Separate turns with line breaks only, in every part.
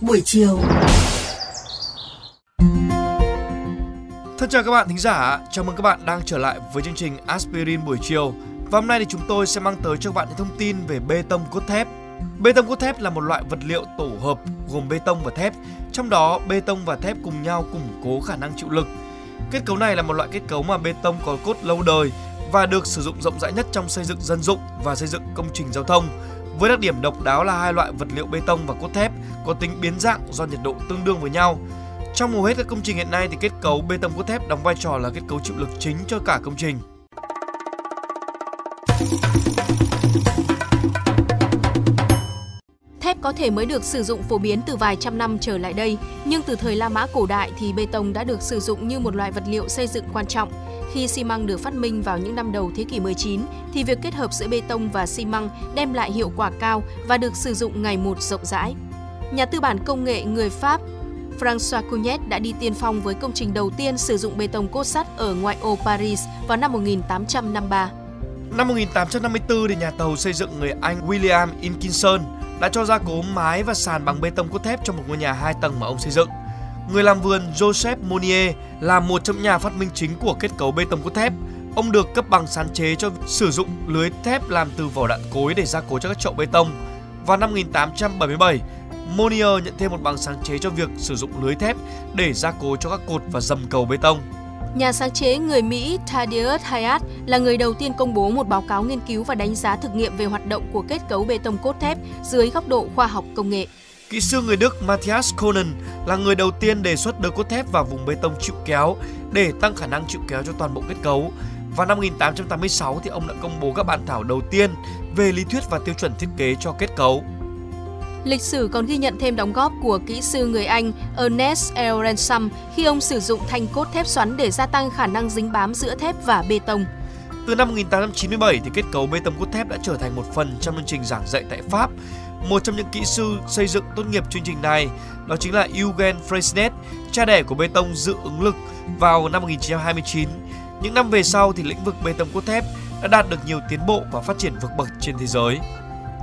buổi chiều.
Thân chào các bạn thính giả, chào mừng các bạn đang trở lại với chương trình Aspirin buổi chiều. Và hôm nay thì chúng tôi sẽ mang tới cho các bạn những thông tin về bê tông cốt thép. Bê tông cốt thép là một loại vật liệu tổ hợp gồm bê tông và thép, trong đó bê tông và thép cùng nhau củng cố khả năng chịu lực. Kết cấu này là một loại kết cấu mà bê tông có cốt lâu đời và được sử dụng rộng rãi nhất trong xây dựng dân dụng và xây dựng công trình giao thông. Với đặc điểm độc đáo là hai loại vật liệu bê tông và cốt thép có tính biến dạng do nhiệt độ tương đương với nhau. Trong hầu hết các công trình hiện nay thì kết cấu bê tông cốt thép đóng vai trò là kết cấu chịu lực chính cho cả công trình.
Thép có thể mới được sử dụng phổ biến từ vài trăm năm trở lại đây, nhưng từ thời La Mã cổ đại thì bê tông đã được sử dụng như một loại vật liệu xây dựng quan trọng. Khi xi măng được phát minh vào những năm đầu thế kỷ 19 thì việc kết hợp giữa bê tông và xi măng đem lại hiệu quả cao và được sử dụng ngày một rộng rãi. Nhà tư bản công nghệ người Pháp François Cugnet đã đi tiên phong với công trình đầu tiên sử dụng bê tông cốt sắt ở ngoại ô Paris vào năm 1853.
Năm 1854 thì nhà tàu xây dựng người Anh William Inkinson đã cho ra cố mái và sàn bằng bê tông cốt thép cho một ngôi nhà hai tầng mà ông xây dựng. Người làm vườn Joseph Monnier là một trong nhà phát minh chính của kết cấu bê tông cốt thép. Ông được cấp bằng sáng chế cho sử dụng lưới thép làm từ vỏ đạn cối để gia cố cho các chậu bê tông. Vào năm 1877, Monnier nhận thêm một bằng sáng chế cho việc sử dụng lưới thép để gia cố cho các cột và dầm cầu bê tông.
Nhà sáng chế người Mỹ Thaddeus Hayat là người đầu tiên công bố một báo cáo nghiên cứu và đánh giá thực nghiệm về hoạt động của kết cấu bê tông cốt thép dưới góc độ khoa học công nghệ.
Kỹ sư người Đức Matthias Konen là người đầu tiên đề xuất đưa cốt thép vào vùng bê tông chịu kéo để tăng khả năng chịu kéo cho toàn bộ kết cấu. Vào năm 1886 thì ông đã công bố các bản thảo đầu tiên về lý thuyết và tiêu chuẩn thiết kế cho kết cấu.
Lịch sử còn ghi nhận thêm đóng góp của kỹ sư người Anh Ernest L. Ransom khi ông sử dụng thanh cốt thép xoắn để gia tăng khả năng dính bám giữa thép và bê tông.
Từ năm 1897 thì kết cấu bê tông cốt thép đã trở thành một phần trong chương trình giảng dạy tại Pháp. Một trong những kỹ sư xây dựng tốt nghiệp chương trình này đó chính là Eugen Fresnet, cha đẻ của bê tông dự ứng lực vào năm 1929. Những năm về sau thì lĩnh vực bê tông cốt thép đã đạt được nhiều tiến bộ và phát triển vượt bậc trên thế giới.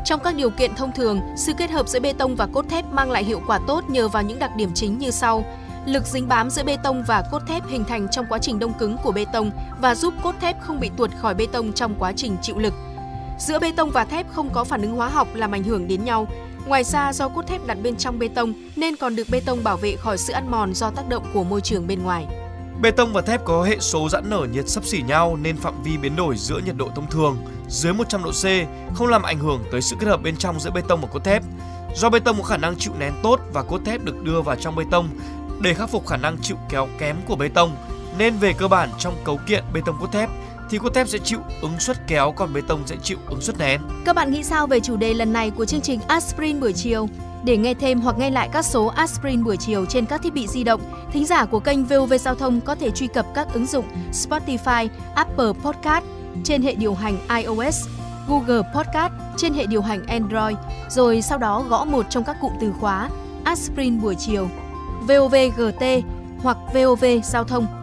Trong các điều kiện thông thường, sự kết hợp giữa bê tông và cốt thép mang lại hiệu quả tốt nhờ vào những đặc điểm chính như sau. Lực dính bám giữa bê tông và cốt thép hình thành trong quá trình đông cứng của bê tông và giúp cốt thép không bị tuột khỏi bê tông trong quá trình chịu lực. Giữa bê tông và thép không có phản ứng hóa học làm ảnh hưởng đến nhau. Ngoài ra, do cốt thép đặt bên trong bê tông, nên còn được bê tông bảo vệ khỏi sự ăn mòn do tác động của môi trường bên ngoài.
Bê tông và thép có hệ số giãn nở nhiệt sấp xỉ nhau nên phạm vi biến đổi giữa nhiệt độ thông thường dưới 100 độ C không làm ảnh hưởng tới sự kết hợp bên trong giữa bê tông và cốt thép. Do bê tông có khả năng chịu nén tốt và cốt thép được đưa vào trong bê tông để khắc phục khả năng chịu kéo kém của bê tông nên về cơ bản trong cấu kiện bê tông cốt thép thì cốt thép sẽ chịu ứng suất kéo còn bê tông sẽ chịu ứng suất nén.
Các bạn nghĩ sao về chủ đề lần này của chương trình Aspirin buổi chiều? Để nghe thêm hoặc nghe lại các số Aspirin buổi chiều trên các thiết bị di động, thính giả của kênh VOV Giao thông có thể truy cập các ứng dụng Spotify, Apple Podcast trên hệ điều hành iOS, Google Podcast trên hệ điều hành Android, rồi sau đó gõ một trong các cụm từ khóa Aspirin buổi chiều, VOVGT hoặc VOV Giao thông.